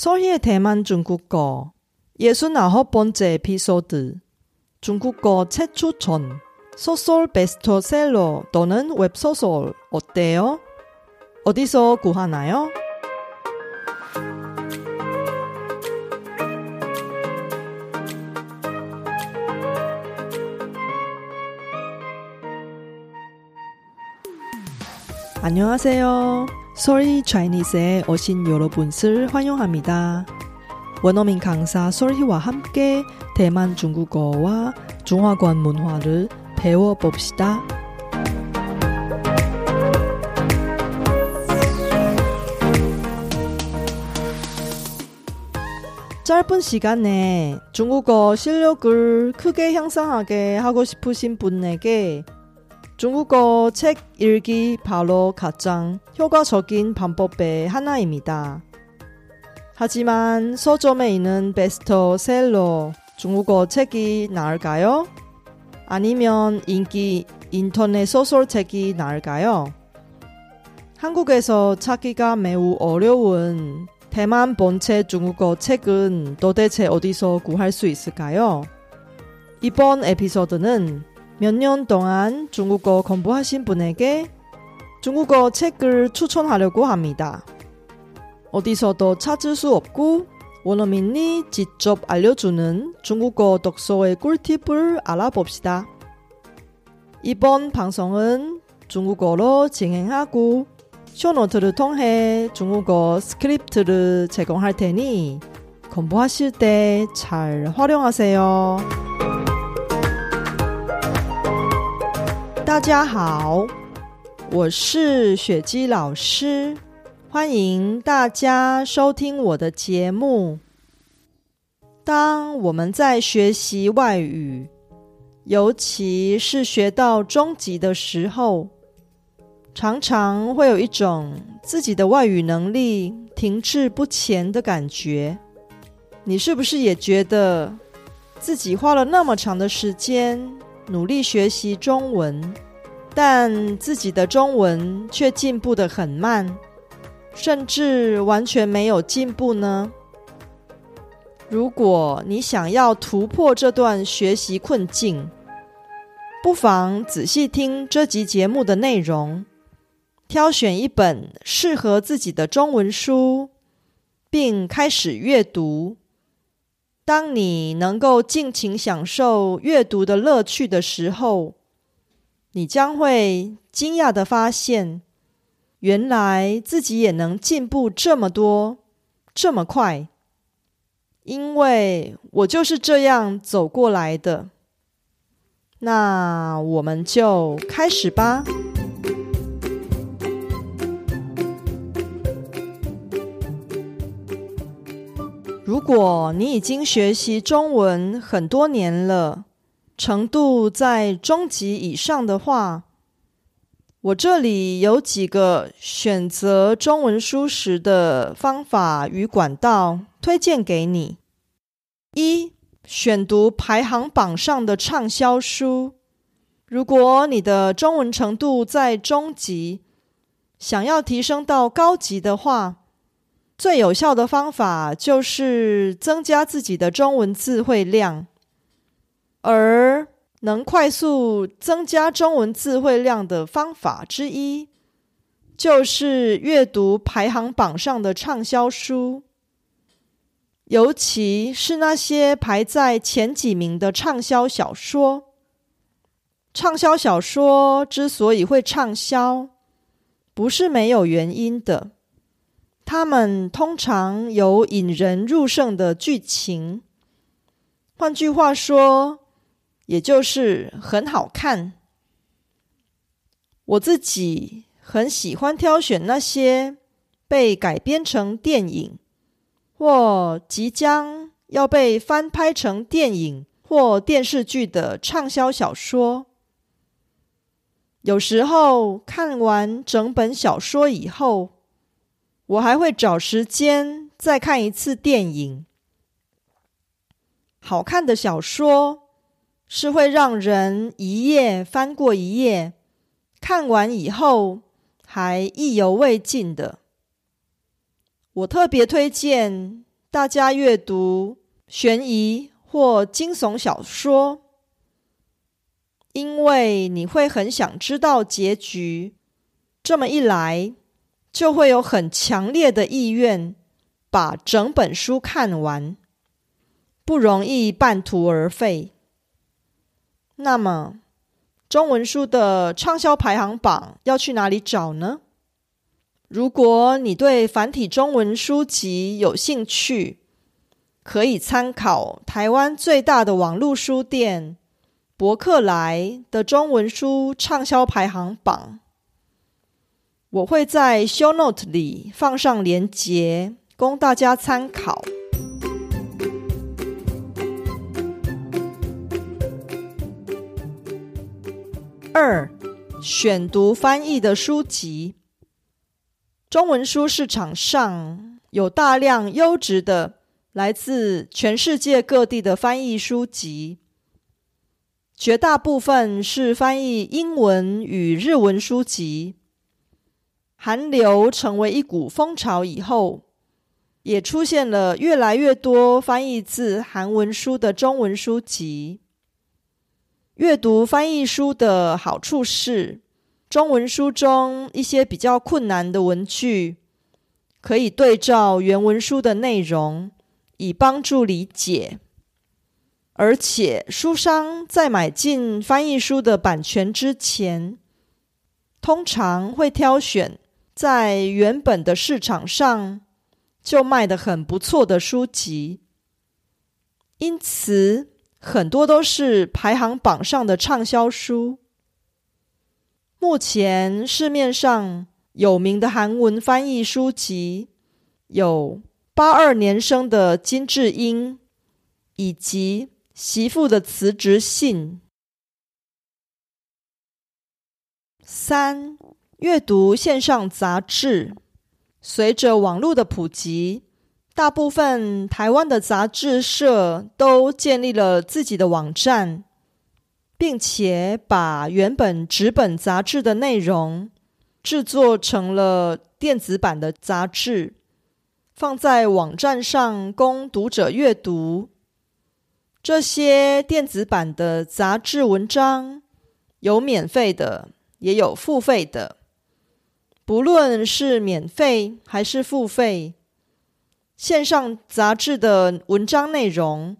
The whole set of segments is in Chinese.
소희의 대만 중국어 69번째 에피소드 중국어 책 추천 소설 베스트셀러 또는 웹소설 어때요? 어디서 구하나요? 안녕하세요. 소리 차이니스에 오신 여러분을 환영합니다. 원어민 강사 솔희와 함께 대만 중국어와 중화권 문화를 배워봅시다. 짧은 시간에 중국어 실력을 크게 향상하게 하고 싶으신 분에게 중국어 책 읽기 바로 가장 효과적인 방법의 하나입니다. 하지만 서점에 있는 베스트셀러 중국어 책이 나을까요? 아니면 인기 인터넷 소설책이 나을까요? 한국에서 찾기가 매우 어려운 대만 본체 중국어 책은 도대체 어디서 구할 수 있을까요? 이번 에피소드는 몇 년 동안 중국어 공부하신 분에게 중국어 책을 추천하려고 합니다. 어디서도 찾을 수 없고 원어민이 직접 알려주는 중국어 독서의 꿀팁을 알아봅시다. 이번 방송은 중국어로 진행하고 쇼노트를 통해 중국어 스크립트를 제공할 테니 공부하실 때 잘 활용하세요. 大家好，我是雪姬老师，欢迎大家收听我的节目。当我们在学习外语，尤其是学到中级的时候，常常会有一种自己的外语能力停滞不前的感觉。你是不是也觉得自己花了那么长的时间努力学习中文，但自己的中文却进步的很慢，甚至完全没有进步呢？如果你想要突破这段学习困境，不妨仔细听这集节目的内容，挑选一本适合自己的中文书，并开始阅读。当你能够尽情享受阅读的乐趣的时候，你将会惊讶的发现，原来自己也能进步这么多，这么快。因为我就是这样走过来的。那我们就开始吧。如果你已经学习中文很多年了，程度在中级以上的话，我这里有几个选择中文书时的方法与管道推荐给你：一、选读排行榜上的畅销书。如果你的中文程度在中级，想要提升到高级的话，最有效的方法就是增加自己的中文词汇量，而能快速增加中文词汇量的方法之一，就是阅读排行榜上的畅销书，尤其是那些排在前几名的畅销小说。畅销小说之所以会畅销，不是没有原因的。他们通常有引人入胜的剧情，换句话说，也就是很好看。我自己很喜欢挑选那些被改编成电影，或即将要被翻拍成电影或电视剧的畅销小说。有时候看完整本小说以后，我还会找时间再看一次电影。好看的小说是会让人一页翻过一页，看完以后还意犹未尽的。我特别推荐大家阅读悬疑或惊悚小说，因为你会很想知道结局。这么一来，就会有很强烈的意愿把整本书看完，不容易半途而废。那么，中文书的畅销排行榜要去哪里找呢？如果你对繁体中文书籍有兴趣，可以参考台湾最大的网络书店博客来的中文书畅销排行榜。我会在 Show Note 里放上连结，供大家参考。二、选读翻译的书籍。中文书市场上有大量优质的来自全世界各地的翻译书籍，绝大部分是翻译英文与日文书籍。韩流成为一股风潮以后，也出现了越来越多翻译自韩文书的中文书籍。阅读翻译书的好处是，中文书中一些比较困难的文句，可以对照原文书的内容，以帮助理解。而且，书商在买进翻译书的版权之前，通常会挑选。在原本的市场上就卖的很不错的书籍，因此很多都是排行榜上的畅销书。目前市面上有名的韩文翻译书籍有八二年生的金智英，以及媳妇的辞职信。三。阅读线上杂志，随着网络的普及，大部分台湾的杂志社都建立了自己的网站，并且把原本纸本杂志的内容制作成了电子版的杂志，放在网站上供读者阅读。这些电子版的杂志文章有免费的，也有付费的。不论是免费还是付费，线上杂志的文章内容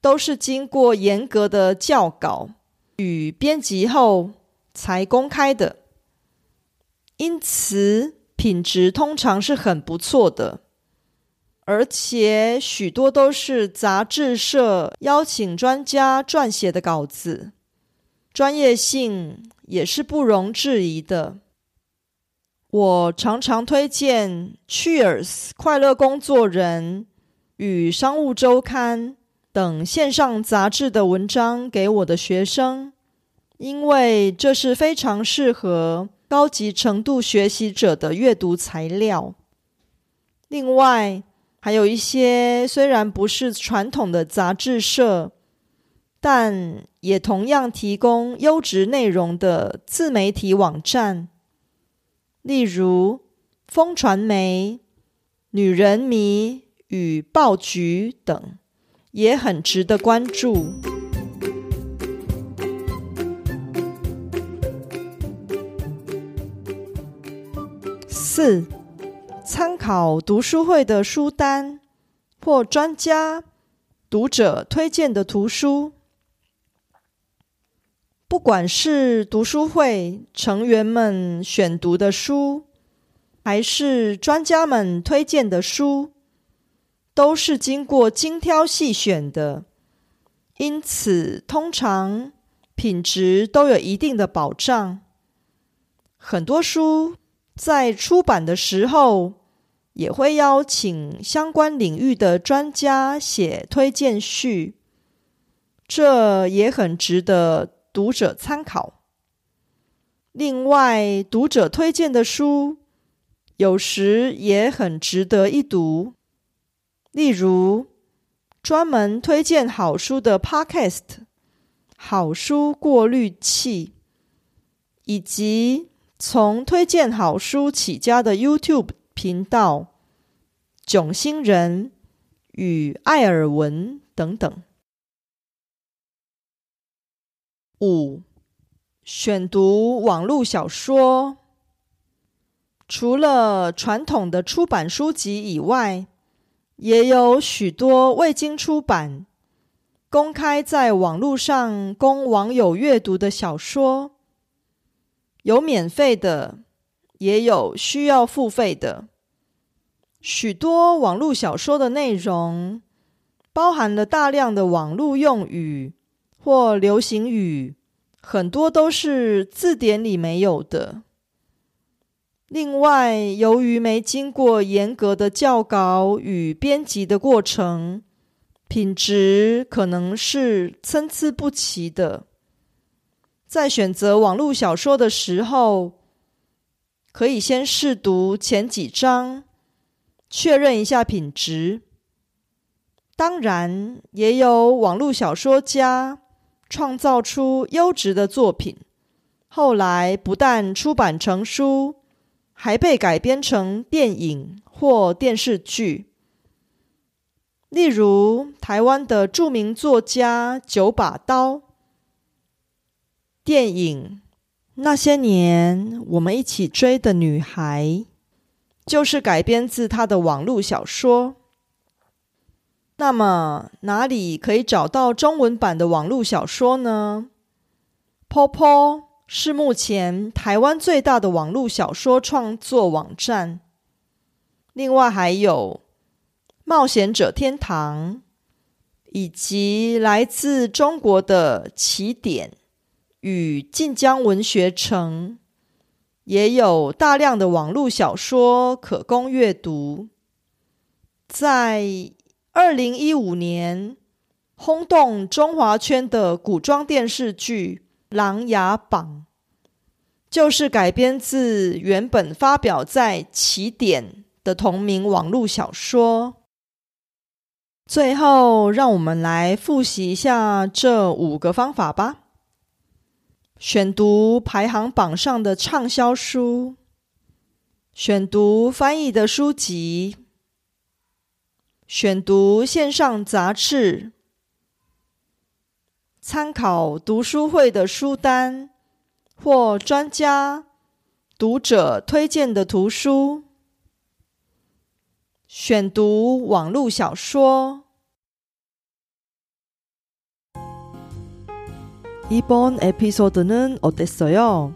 都是经过严格的校稿与编辑后才公开的，因此品质通常是很不错的，而且许多都是杂志社邀请专家撰写的稿子，专业性也是不容置疑的。我常常推荐《Cheers 快乐工作人》与《商务周刊》等线上杂志的文章给我的学生，因为这是非常适合高级程度学习者的阅读材料。另外，还有一些虽然不是传统的杂志社，但也同样提供优质内容的自媒体网站。例如，风传媒、女人迷与爆菊等，也很值得关注。四、参考读书会的书单或专家、读者推荐的图书。不管是读书会成员们选读的书，还是专家们推荐的书，都是经过精挑细选的，因此通常品质都有一定的保障。很多书在出版的时候，也会邀请相关领域的专家写推荐序，这也很值得。读者参考。另外，读者推荐的书有时也很值得一读。例如，专门推荐好书的 Podcast《好书过滤器》，以及从推荐好书起家的 YouTube 频道“囧星人”与艾尔文等等。五、选读网络小说，除了传统的出版书籍以外，也有许多未经出版、公开在网络上供网友阅读的小说，有免费的，也有需要付费的。许多网络小说的内容包含了大量的网络用语或流行语，很多都是字典里没有的。另外，由于没经过严格的校稿与编辑的过程，品质可能是参差不齐的。在选择网络小说的时候，可以先试读前几章。确认一下品质。当然，也有网络小说家创造出优质的作品，后来不但出版成书，还被改编成电影或电视剧。例如，台湾的著名作家九把刀，电影《那些年我们一起追的女孩》。就是改编自他的网络小说。那么，哪里可以找到中文版的网络小说呢？Popo 是目前台湾最大的网络小说创作网站。另外还有冒险者天堂，以及来自中国的起点与晋江文学城。也有大量的网络小说可供阅读。在二零一五年轰动中华圈的古装电视剧《琅琊榜》，就是改编自原本发表在起点的同名网络小说。最后，让我们来复习一下这五个方法吧。选读排行榜上的畅销书，选读翻译的书籍，选读线上杂志，参考读书会的书单或专家读者推荐的图书，选读网络小说。 이번 에피소드는 어땠어요?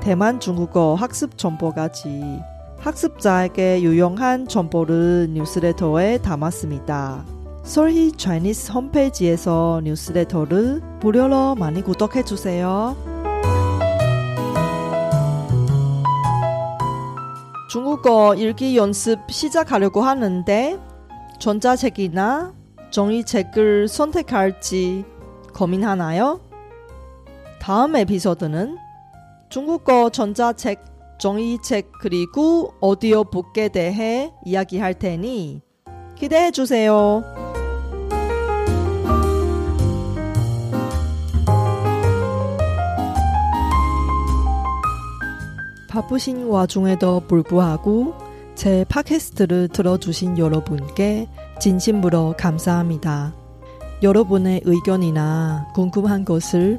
대만 중국어 학습 정보까지 학습자에게 유용한 정보를 뉴스레터에 담았습니다. 솔희 차이니스 홈페이지에서 뉴스레터를 무료로 많이 구독해 주세요. 중국어 읽기 연습 시작하려고 하는데 전자책이나 종이책을 선택할지 고민하나요? 다음 에피소드는 중국어 전자책, 종이책 그리고 오디오 북에 대해 이야기할 테니 기대해 주세요. 바쁘신 와중에도 불구하고 제 팟캐스트를 들어주신 여러분께 진심으로 감사합니다. 여러분의 의견이나 궁금한 것을